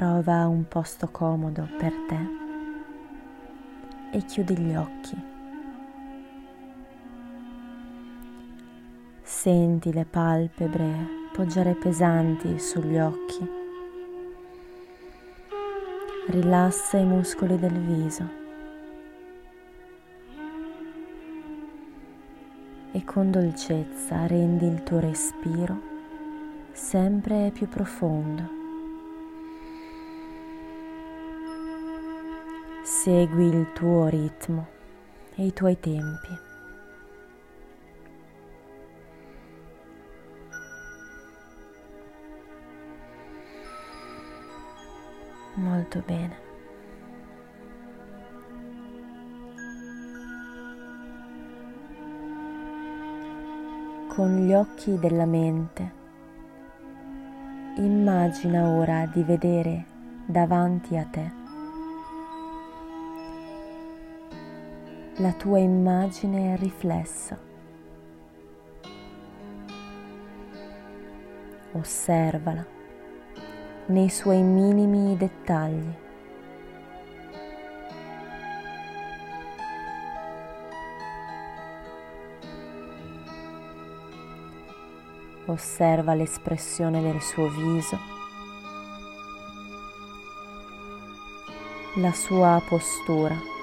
Trova un posto comodo per te e chiudi gli occhi. Senti le palpebre poggiare pesanti sugli occhi. Rilassa i muscoli del viso. E con dolcezza rendi il tuo respiro sempre più profondo. Segui il tuo ritmo e i tuoi tempi. Molto bene. Con gli occhi della mente immagina ora di vedere davanti a te la tua immagine riflessa. Osservala nei suoi minimi dettagli. Osserva l'espressione del suo viso, la sua postura.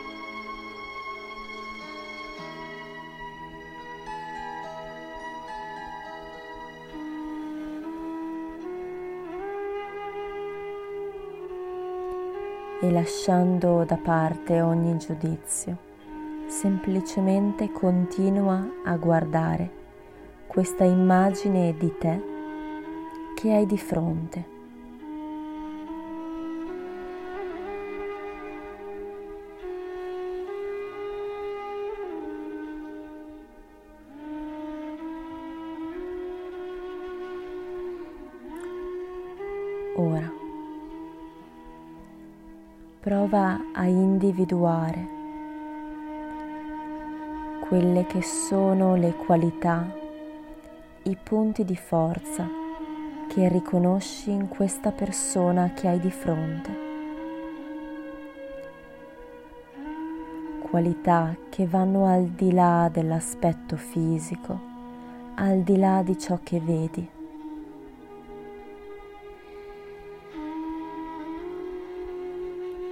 E lasciando da parte ogni giudizio, semplicemente continua a guardare questa immagine di te che hai di fronte. Ora prova a individuare quelle che sono le qualità, i punti di forza che riconosci in questa persona che hai di fronte. Qualità che vanno al di là dell'aspetto fisico, al di là di ciò che vedi.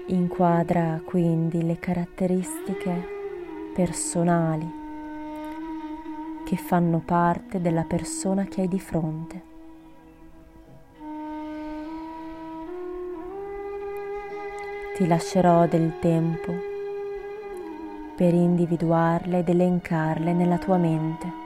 Inquadra quindi le caratteristiche personali che fanno parte della persona che hai di fronte. Ti lascerò del tempo per individuarle ed elencarle nella tua mente.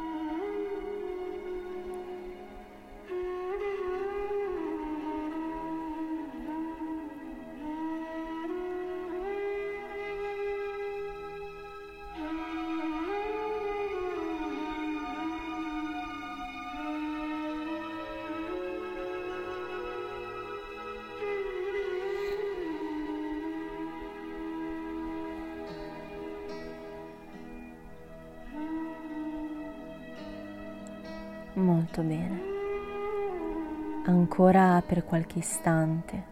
Molto bene. Ancora per qualche istante.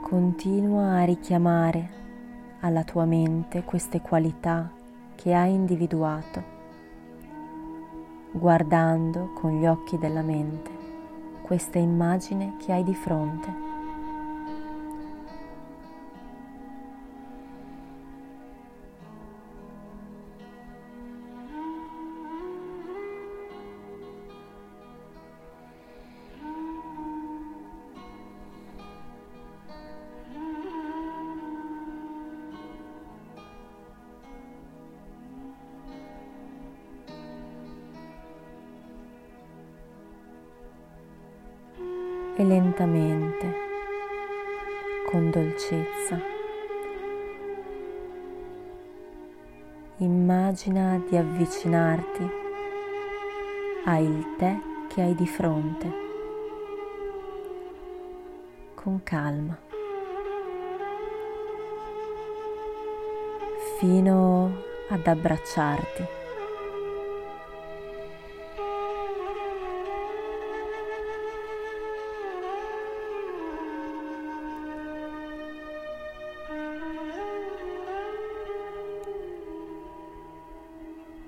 Continua a richiamare alla tua mente queste qualità che hai individuato, guardando con gli occhi della mente questa immagine che hai di fronte. E lentamente, con dolcezza, immagina di avvicinarti al te che hai di fronte, con calma, fino ad abbracciarti.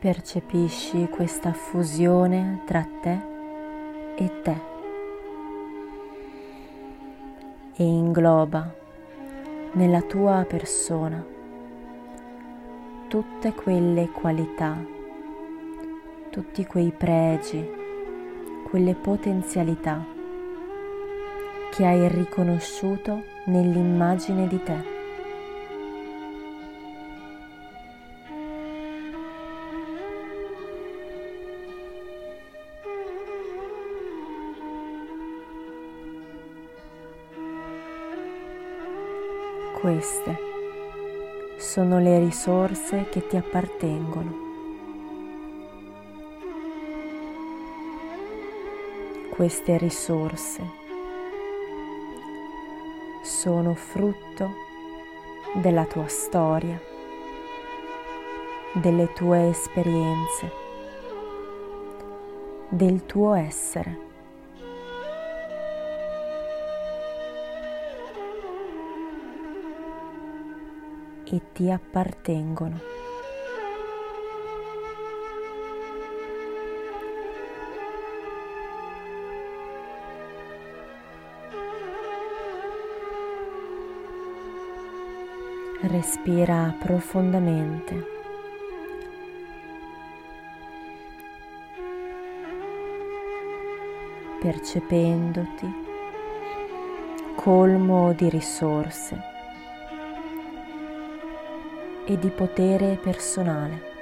Percepisci questa fusione tra te e te e ingloba nella tua persona tutte quelle qualità, tutti quei pregi, quelle potenzialità che hai riconosciuto nell'immagine di te. Queste sono le risorse che ti appartengono. Queste risorse sono frutto della tua storia, delle tue esperienze, del tuo essere. E ti appartengono. Respira profondamente. percependoti colmo di risorse e di potere personale.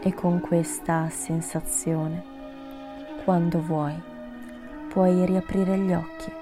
E con questa sensazione, quando vuoi, puoi riaprire gli occhi.